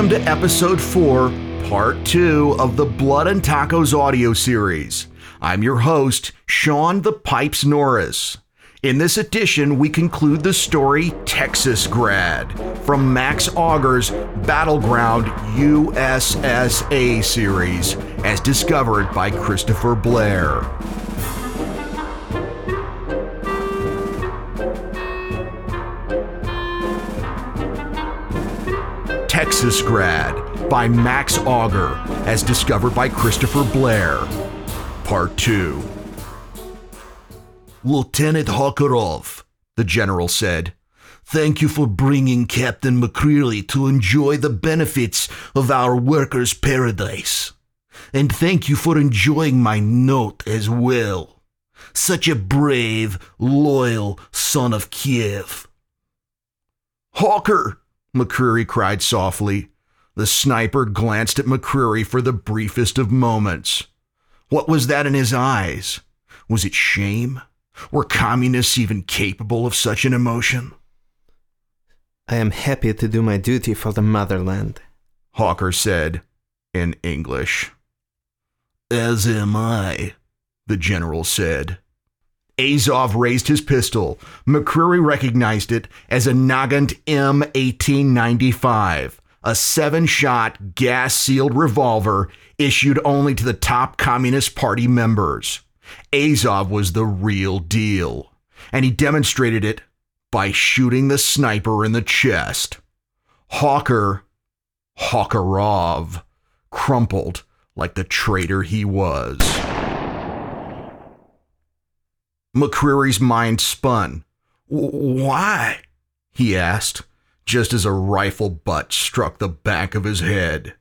welcome to episode 4, part 2 of the Blood and Tacos audio series. I'm your host, Sean the Pipes Norris. In this edition, we conclude the story Texasgrad from Max Auger's Battleground USSA series, as discovered by Christopher Blair. Texasgrad by Max Auger, as discovered by Christopher Blair. Part 2. Lieutenant Hokarov, the general said, thank you for bringing Captain McCreary to enjoy the benefits of our workers' paradise. And thank you for enjoying my note as well. Such a brave, loyal son of Kiev. Hawker, McCreary cried softly. The sniper glanced at McCreary for the briefest of moments. What was that in his eyes? Was it shame? Were communists even capable of such an emotion? I am happy to do my duty for the motherland, Hawker said in English. As am I, the general said. Azov raised his pistol. McCreary recognized it as a Nagant M1895, a seven shot gas sealed revolver issued only to the top Communist Party members. Azov was the real deal, and he demonstrated it by shooting the sniper in the chest. Hawker, Hawkerov, crumpled like the traitor he was. McCreary's mind spun. Why? he asked, just as a rifle butt struck the back of his head.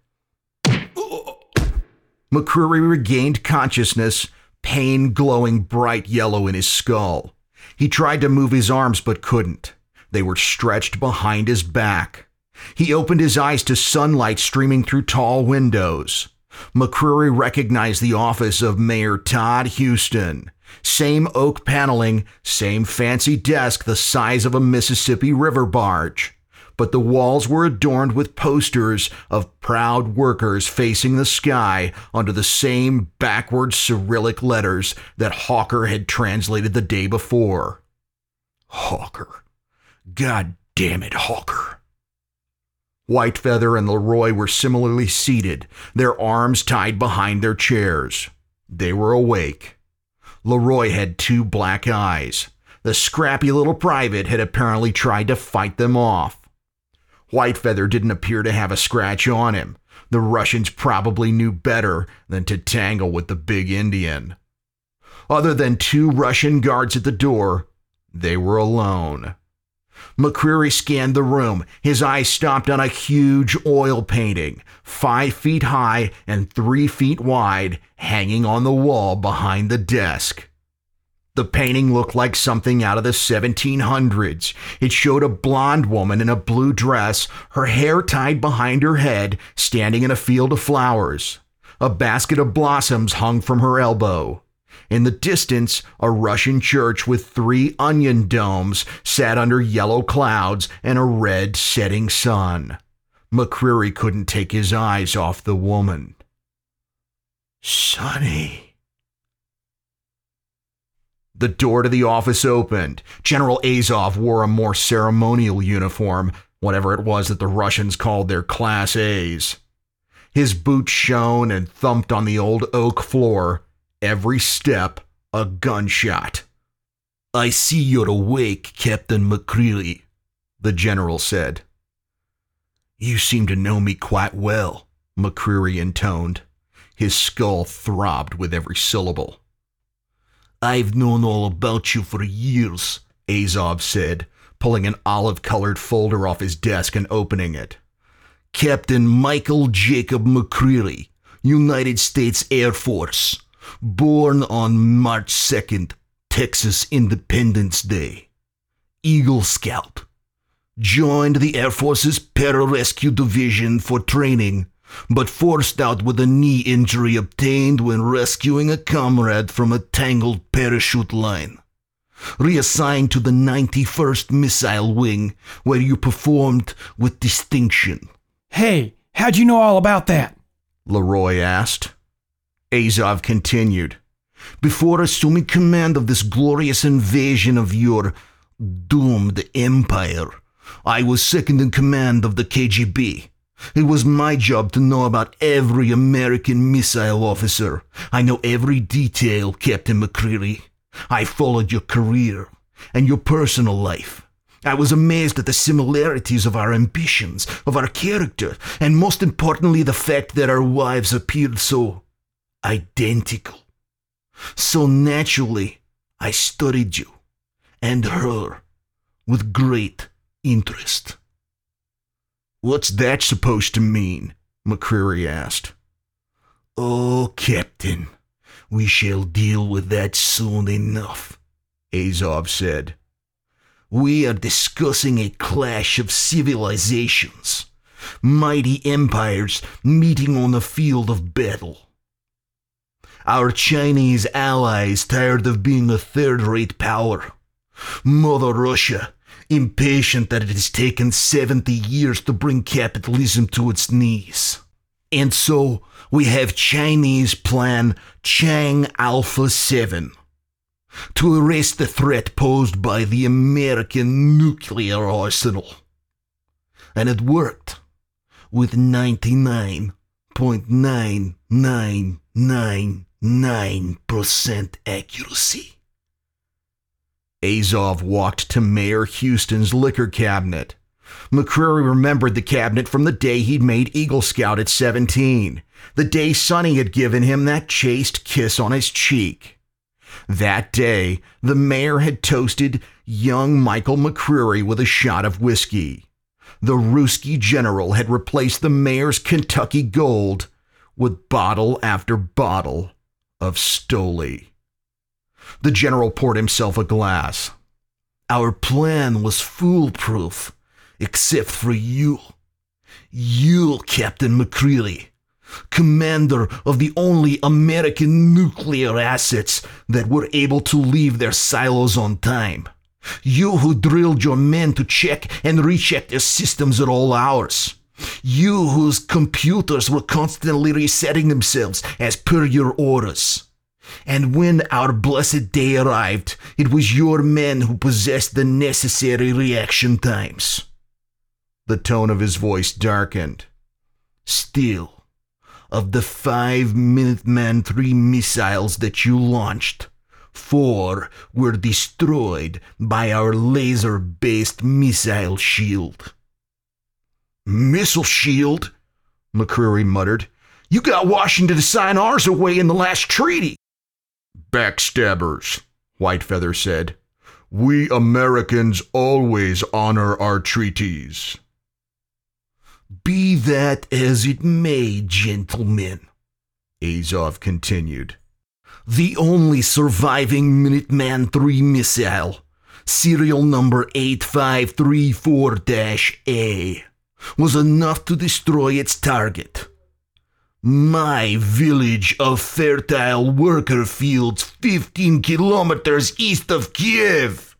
McCreary regained consciousness, pain glowing bright yellow in his skull. He tried to move his arms but couldn't. They were stretched behind his back. He opened his eyes to sunlight streaming through tall windows. McCreary recognized the office of Mayor Todd Houston. Same oak paneling, same fancy desk the size of a Mississippi River barge. But the walls were adorned with posters of proud workers facing the sky under the same backward Cyrillic letters that Hawker had translated the day before. Hawker. God damn it, Hawker. Whitefeather and Leroy were similarly seated, their arms tied behind their chairs. They were awake. Leroy had two black eyes. The scrappy little private had apparently tried to fight them off. Whitefeather didn't appear to have a scratch on him. The Russians probably knew better than to tangle with the big Indian. Other than two Russian guards at the door, they were alone. McCreary scanned the room. His eyes stopped on a huge oil painting, five feet high and three feet wide, hanging on the wall behind the desk. The painting looked like something out of the 1700s. It showed a blonde woman in a blue dress, her hair tied behind her head, standing in a field of flowers. A basket of blossoms hung from her elbow. In the distance, a Russian church with three onion domes sat under yellow clouds and a red setting sun. McCreary couldn't take his eyes off the woman. Sonny. The door to the office opened. General Azov wore a more ceremonial uniform, whatever it was that the Russians called their Class A's. His boots shone and thumped on the old oak floor, every step a gunshot. I see you're awake, Captain McCreary, the general said. You seem to know me quite well, McCreary intoned. His skull throbbed with every syllable. I've known all about you for years, Azov said, pulling an olive colored folder off his desk and opening it. Captain Michael Jacob McCreary, United States Air Force, born on March 2nd, Texas Independence Day. Eagle Scout. Joined the Air Force's Pararescue Division for training, but forced out with a knee injury obtained when rescuing a comrade from a tangled parachute line. Reassigned to the 91st Missile Wing, where you performed with distinction. Hey, how'd you know all about that? Leroy asked. Azov continued. Before assuming command of this glorious invasion of your doomed empire, I was second in command of the KGB. It was my job to know about every American missile officer. I know every detail, Captain McCreary. I followed your career and your personal life. I was amazed at the similarities of our ambitions, of our character, and most importantly, the fact that our wives appeared so identical. So naturally, I studied you and her with great interest. What's that supposed to mean? McCreary asked. Oh, Captain, we shall deal with that soon enough, Azov said. We are discussing a clash of civilizations, mighty empires meeting on the field of battle. Our Chinese allies tired of being a third rate power. Mother Russia, impatient that it has taken 70 years to bring capitalism to its knees. And so we have Chinese plan Chang Alpha 7 to erase the threat posed by the American nuclear arsenal. And it worked with 99.9999% accuracy. Azov walked to Mayor Houston's liquor cabinet. McCreary remembered the cabinet from the day he'd made Eagle Scout at 17, the day Sonny had given him that chaste kiss on his cheek. That day, the mayor had toasted young Michael McCreary with a shot of whiskey. The Ruski general had replaced the mayor's Kentucky Gold with bottle after bottle of Stoli. The general poured himself a glass. Our plan was foolproof, except for you. You, Captain McCreary, commander of the only American nuclear assets that were able to leave their silos on time. You who drilled your men to check and recheck their systems at all hours. You whose computers were constantly resetting themselves as per your orders. And when our blessed day arrived, it was your men who possessed the necessary reaction times. The tone of his voice darkened. Still, of the five Minuteman III missiles that you launched, four were destroyed by our laser based missile shield. Missile shield? McCreary muttered. You got Washington to sign ours away in the last treaty. Backstabbers, Whitefeather said. We Americans always honor our treaties. Be that as it may, gentlemen, Azov continued. The only surviving Minuteman III missile, serial number 8534 A, was enough to destroy its target. My village of fertile worker fields 15 kilometers east of Kiev.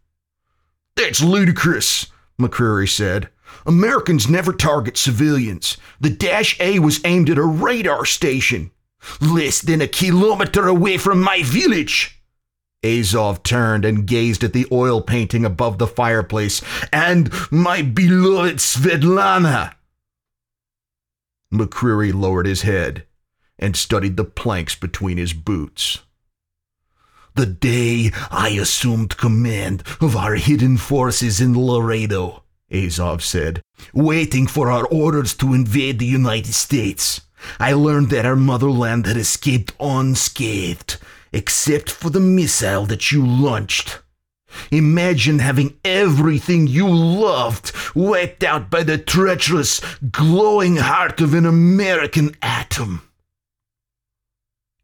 That's ludicrous, McCreary said. Americans never target civilians. The Dash A was aimed at a radar station, less than a kilometer away from my village. Azov turned and gazed at the oil painting above the fireplace. And my beloved Svetlana! McCreary lowered his head and studied the planks between his boots. The day I assumed command of our hidden forces in Laredo, Azov said, waiting for our orders to invade the United States, I learned that our motherland had escaped unscathed, except for the missile that you launched. Imagine having everything you loved wiped out by the treacherous, glowing heart of an American atom.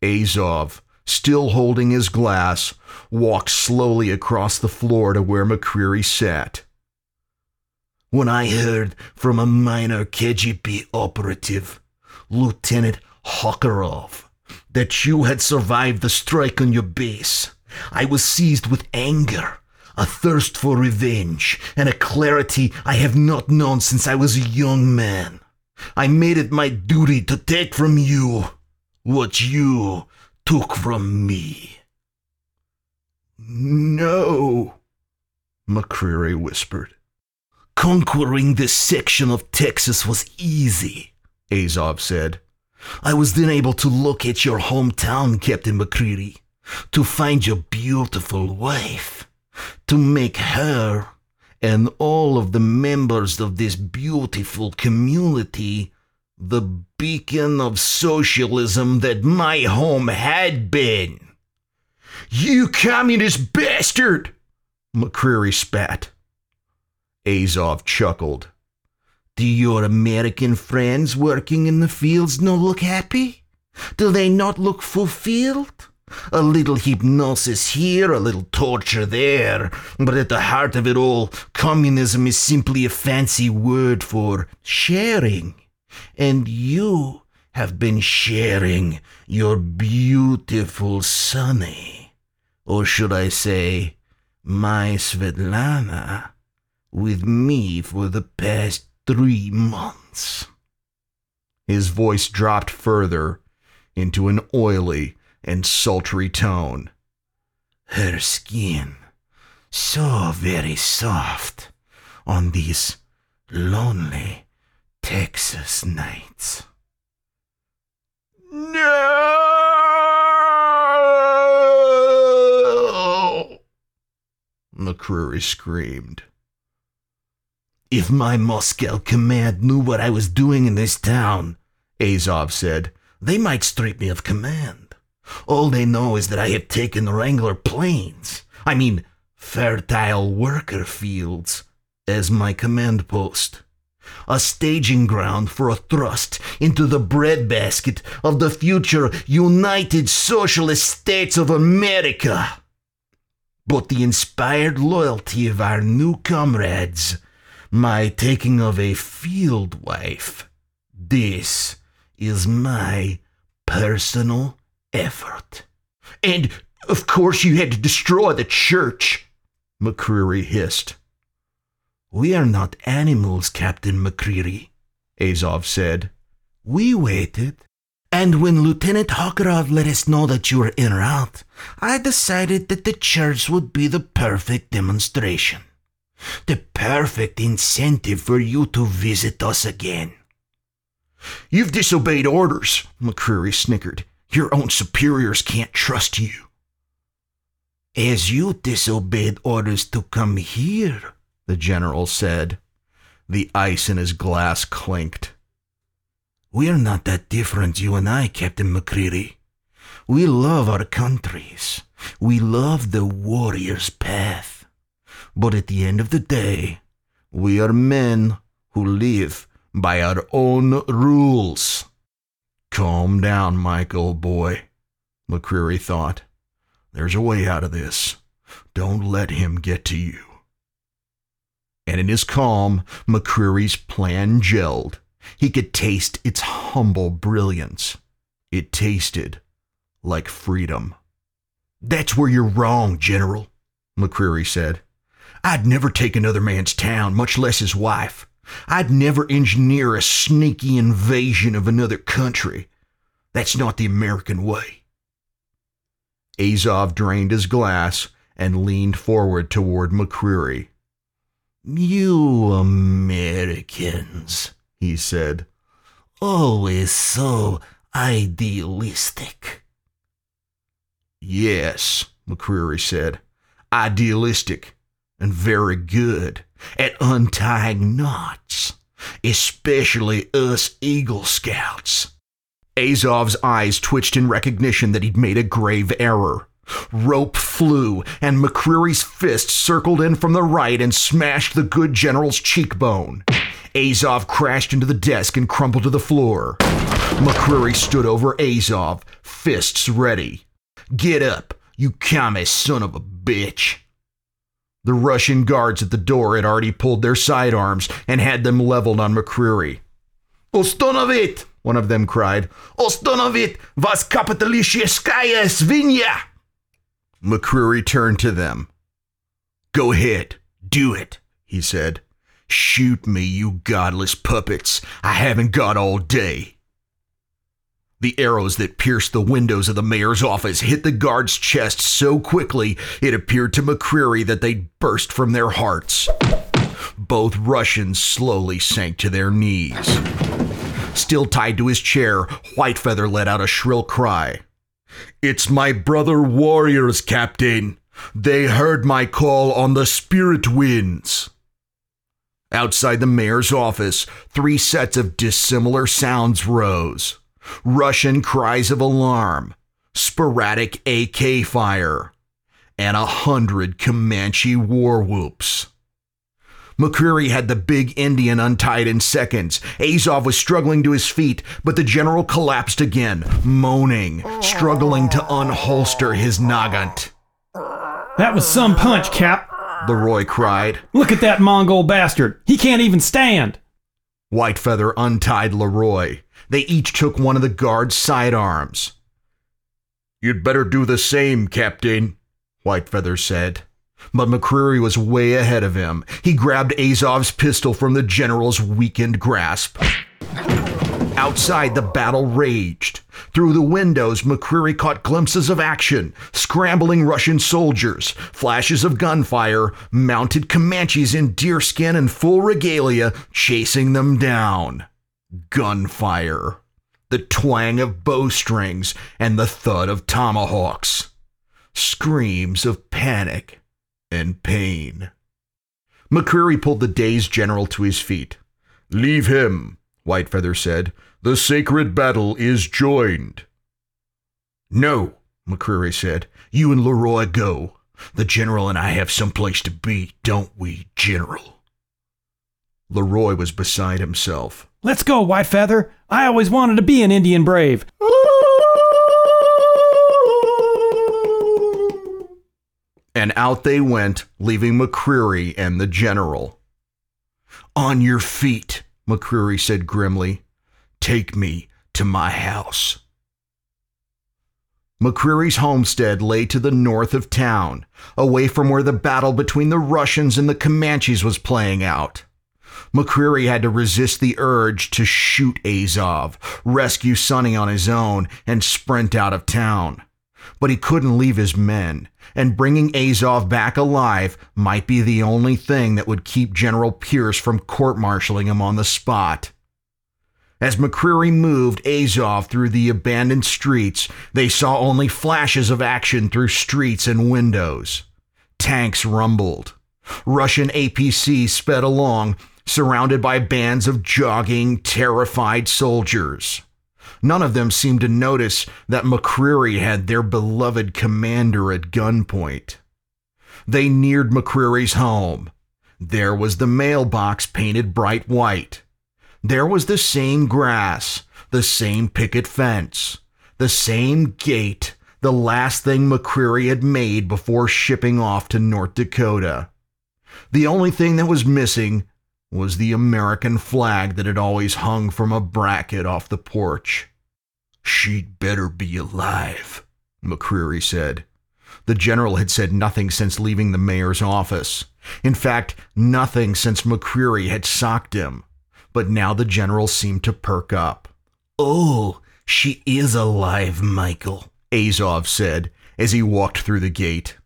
Azov, still holding his glass, walked slowly across the floor to where McCreary sat. When I heard from a minor KGB operative, Lieutenant Hokharov, that you had survived the strike on your base, I was seized with anger, a thirst for revenge, and a clarity I have not known since I was a young man. I made it my duty to take from you what you took from me. No, McCreary whispered. Conquering this section of Texas was easy, Azov said. I was then able to look at your hometown, Captain McCreary, to find your beautiful wife, to make her and all of the members of this beautiful community the beacon of socialism that my home had been. You communist bastard! McCreary spat. Azov chuckled. Do your American friends working in the fields not look happy? Do they not look fulfilled? A little hypnosis here, a little torture there, but at the heart of it all, communism is simply a fancy word for sharing. And you have been sharing your beautiful Sonny, or should I say, my Svetlana, with me for the past three months. His voice dropped further into an oily and sultry tone. Her skin, so very soft on these lonely Texas nights. No! McCreary screamed. If my Moscow command knew what I was doing in this town, Azov said, they might strip me of command. All they know is that I have taken Wrangler Plains, I mean, fertile worker fields, as my command post. A staging ground for a thrust into the breadbasket of the future United Socialist States of America. But the inspired loyalty of our new comrades my taking of a field wife. This is my personal effort. And, of course, you had to destroy the church, McCreary hissed. We are not animals, Captain McCreary, Azov said. We waited. And when Lieutenant Hokarov let us know that you were in route, I decided that the church would be the perfect demonstration the perfect incentive for you to visit us again. You've disobeyed orders, McCreary snickered. Your own superiors can't trust you. As you disobeyed orders to come here, the general said. The ice in his glass clinked. We're not that different, you and I, Captain McCreary. We love our countries. We love the warrior's path. But at the end of the day, we are men who live by our own rules. Calm down, Mike, old boy, McCreary thought. There's a way out of this. Don't let him get to you. And in his calm, McCreary's plan gelled. He could taste its humble brilliance. It tasted like freedom. That's where you're wrong, General, McCreary said. I'd never take another man's town, much less his wife. I'd never engineer a sneaky invasion of another country. That's not the American way. Azov drained his glass and leaned forward toward McCreary. You Americans, he said, always so idealistic. Yes, McCreary said, idealistic and very good at untying knots, especially us Eagle Scouts. Azov's eyes twitched in recognition that he'd made a grave error. Rope flew, and McCreary's fist circled in from the right and smashed the good general's cheekbone. Azov crashed into the desk and crumpled to the floor. McCreary stood over Azov, fists ready. Get up, you commie son of a bitch. The Russian guards at the door had already pulled their sidearms and had them leveled on McCreary. Ostanovit! One of them cried. Ostanovit vas kapitalistskaya svinya! McCreary turned to them. Go ahead, do it, he said. Shoot me, you godless puppets. I haven't got all day. The arrows that pierced the windows of the mayor's office hit the guard's chest so quickly it appeared to McCreary that they'd burst from their hearts. Both Russians slowly sank to their knees. Still tied to his chair, Whitefeather let out a shrill cry. It's my brother warriors, Captain. They heard my call on the spirit winds. Outside the mayor's office, three sets of dissimilar sounds rose Russian cries of alarm, sporadic AK fire, and a hundred Comanche war whoops. McCreary had the big Indian untied in seconds. Azov was struggling to his feet, but the general collapsed again, moaning, struggling to unholster his nagant. That was some punch, Cap. Leroy cried. Look at that Mongol bastard. He can't even stand. Whitefeather untied Leroy. They each took one of the guard's sidearms. You'd better do the same, Captain, Whitefeather said. But McCreary was way ahead of him. He grabbed Azov's pistol from the general's weakened grasp. Outside, the battle raged. Through the windows, McCreary caught glimpses of action scrambling Russian soldiers, flashes of gunfire, mounted Comanches in deerskin and full regalia chasing them down. Gunfire. The twang of bowstrings and the thud of tomahawks. Screams of panic and pain. McCreary pulled the dazed general to his feet. Leave him, Whitefeather said. The sacred battle is joined. No, McCreary said. You and Leroy go. The general and I have some place to be, don't we, General? Leroy was beside himself. Let's go, White Feather. I always wanted to be an Indian brave. And out they went, leaving McCreary and the general. On your feet, McCreary said grimly. Take me to my house. McCreary's homestead lay to the north of town, away from where the battle between the Russians and the Comanches was playing out. McCreary had to resist the urge to shoot Azov, rescue Sonny on his own, and sprint out of town. But he couldn't leave his men, and bringing Azov back alive might be the only thing that would keep General Pierce from court martialing him on the spot. As McCreary moved Azov through the abandoned streets, they saw only flashes of action through streets and windows. Tanks rumbled. Russian APCs sped along, surrounded by bands of jogging, terrified soldiers. None of them seemed to notice that McCreary had their beloved commander at gunpoint. They neared McCreary's home. There was the mailbox painted bright white. There was the same grass, the same picket fence, the same gate, the last thing McCreary had made before shipping off to North Dakota. The only thing that was missing was the American flag that had always hung from a bracket off the porch. She'd better be alive, McCreary said. The general had said nothing since leaving the mayor's office. In fact, nothing since McCreary had socked him but now the general seemed to perk up. Oh, she is alive, Michael, Azov said as he walked through the gate.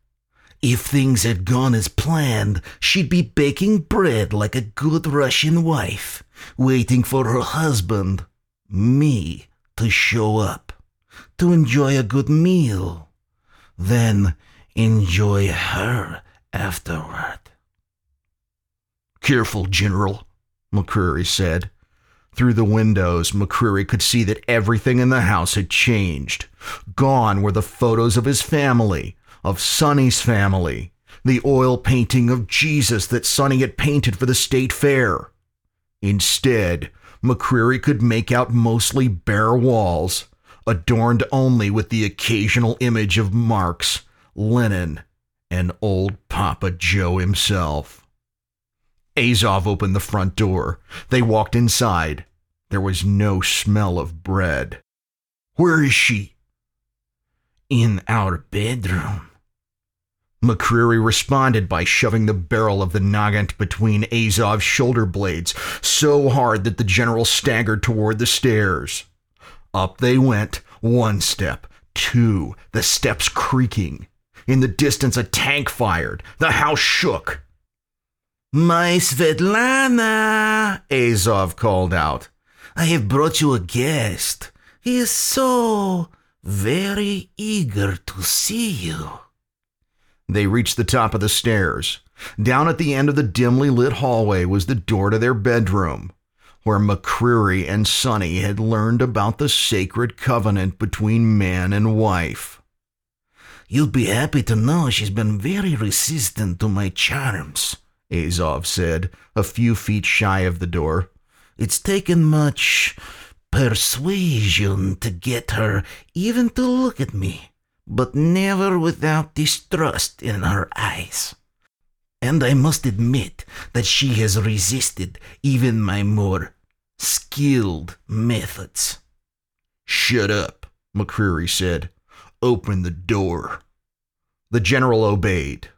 If things had gone as planned, she'd be baking bread like a good Russian wife, waiting for her husband, me, to show up, to enjoy a good meal, then enjoy her afterward. Careful, General, McCreary said. Through the windows, McCreary could see that everything in the house had changed. Gone were the photos of his family, of Sonny's family, the oil painting of Jesus that Sonny had painted for the state fair. Instead, McCreary could make out mostly bare walls, adorned only with the occasional image of Marx, Lenin, and old Papa Joe himself. Azov opened the front door. They walked inside. There was no smell of bread. Where is she? In our bedroom. McCreary responded by shoving the barrel of the Nagant between Azov's shoulder blades so hard that the general staggered toward the stairs. Up they went, one step, two, the steps creaking. In the distance, a tank fired. The house shook. My Svetlana, Azov called out. I have brought you a guest. He is so very eager to see you. They reached the top of the stairs. Down at the end of the dimly lit hallway was the door to their bedroom, where McCreary and Sonny had learned about the sacred covenant between man and wife. You'll be happy to know she's been very resistant to my charms, Azov said, a few feet shy of the door. It's taken much persuasion to get her even to look at me, but never without distrust in her eyes. And I must admit that she has resisted even my more skilled methods. Shut up, McCreary said. Open the door. The general obeyed.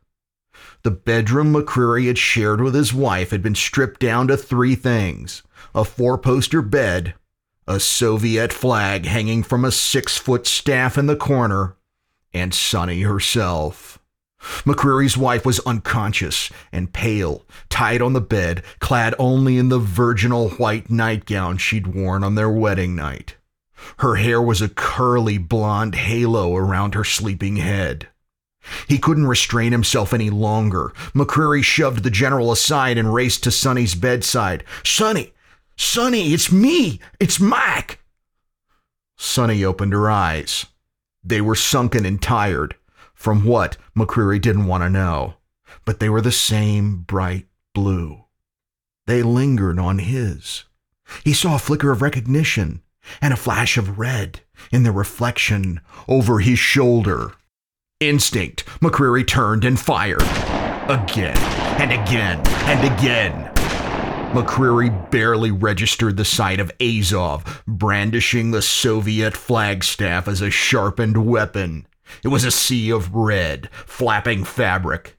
The bedroom McCreary had shared with his wife had been stripped down to three things a four poster bed, a Soviet flag hanging from a six foot staff in the corner, and Sonny herself. McCreary's wife was unconscious and pale, tied on the bed, clad only in the virginal white nightgown she'd worn on their wedding night. Her hair was a curly blonde halo around her sleeping head. He couldn't restrain himself any longer. McCreary shoved the general aside and raced to Sonny's bedside. Sonny! Sonny, it's me! It's Mac! Sonny opened her eyes. They were sunken and tired. From what, McCreary didn't want to know. But they were the same bright blue. They lingered on his. He saw a flicker of recognition and a flash of red in the reflection over his shoulder. Instinct, McCreary turned and fired. Again and again and again. McCreary barely registered the sight of Azov brandishing the Soviet flagstaff as a sharpened weapon. It was a sea of red, flapping fabric,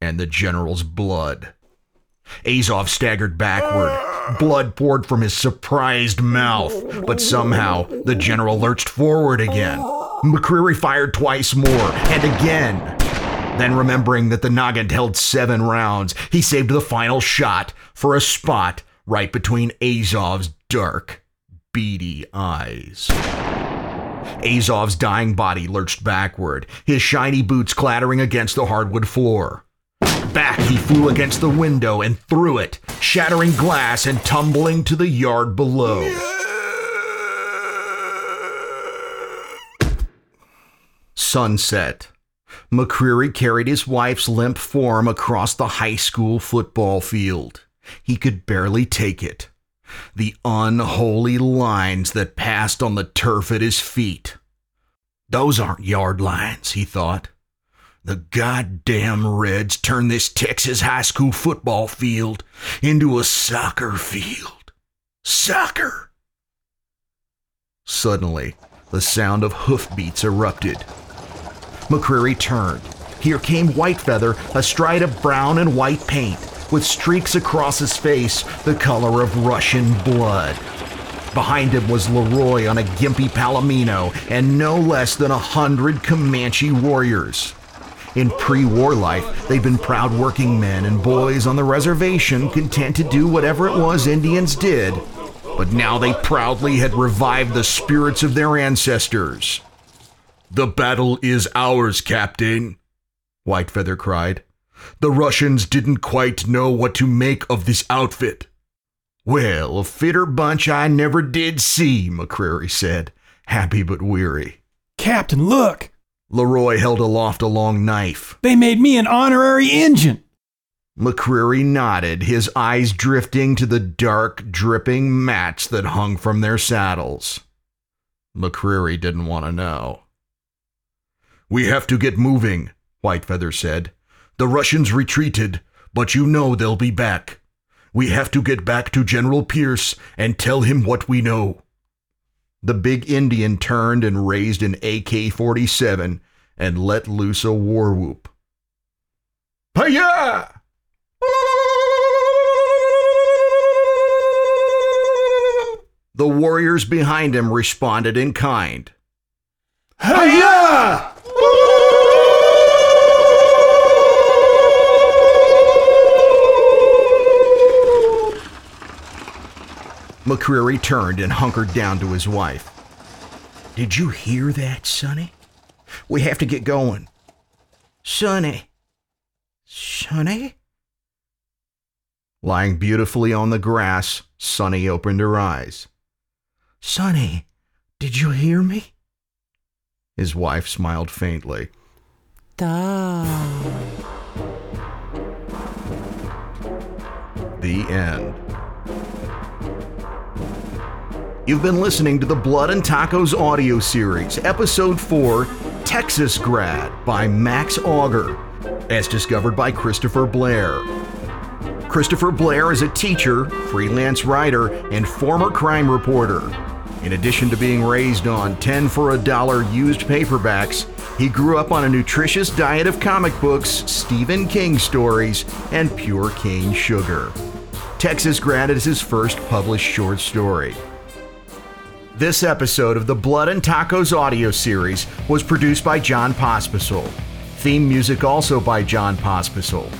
and the general's blood. Azov staggered backward. Blood poured from his surprised mouth, but somehow the general lurched forward again. McCreary fired twice more, and again. Then, remembering that the Nagant held seven rounds, he saved the final shot for a spot right between Azov's dark, beady eyes. Azov's dying body lurched backward, his shiny boots clattering against the hardwood floor. Back he flew against the window and through it, shattering glass and tumbling to the yard below. Sunset. McCreary carried his wife's limp form across the high school football field. He could barely take it. The unholy lines that passed on the turf at his feet. Those aren't yard lines, he thought. The goddamn Reds turned this Texas high school football field into a soccer field. Soccer! Suddenly, the sound of hoofbeats erupted. McCreary turned. Here came Whitefeather astride of brown and white paint, with streaks across his face the color of Russian blood. Behind him was Leroy on a gimpy palomino and no less than a hundred Comanche warriors. In pre war life, they'd been proud working men and boys on the reservation, content to do whatever it was Indians did. But now they proudly had revived the spirits of their ancestors. The battle is ours, Captain, Whitefeather cried. The Russians didn't quite know what to make of this outfit. Well, a fitter bunch I never did see, McCreary said, happy but weary. Captain, look! Leroy held aloft a long knife. They made me an honorary Injun! McCreary nodded, his eyes drifting to the dark, dripping mats that hung from their saddles. McCreary didn't want to know. We have to get moving, Whitefeather said. The Russians retreated, but you know they'll be back. We have to get back to General Pierce and tell him what we know. The big Indian turned and raised an AK 47 and let loose a war whoop. Hiya! The warriors behind him responded in kind. Hiya! McCreary turned and hunkered down to his wife. Did you hear that, Sonny? We have to get going. Sonny. Sonny? Lying beautifully on the grass, Sonny opened her eyes. Sonny, did you hear me? His wife smiled faintly. Da. The end. You've been listening to the Blood and Tacos audio series, Episode 4 Texasgrad by Max Auger, as discovered by Christopher Blair. Christopher Blair is a teacher, freelance writer, and former crime reporter. In addition to being raised on 10 for a dollar used paperbacks, he grew up on a nutritious diet of comic books, Stephen King stories, and pure cane sugar. Texasgrad is his first published short story. This episode of the Blood and Tacos audio series was produced by John Pospisil. Theme music also by John Pospisil.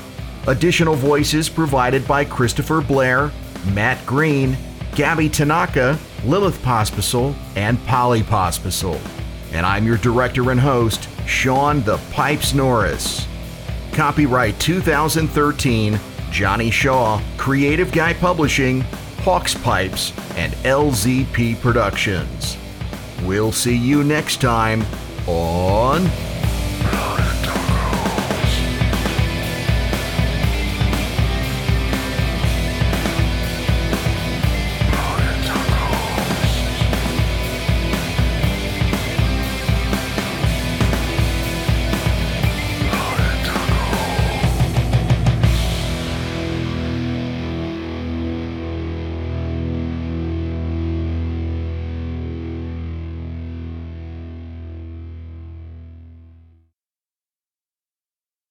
Additional voices provided by Christopher Blair, Matt Green, Gabby Tanaka, Lilith Pospisil, and Polly Pospisil. And I'm your director and host, Sean the Pipes Norris. Copyright 2013, Johnny Shaw, Creative Guy Publishing, Hawks Pipes, and LZP Productions. We'll see you next time on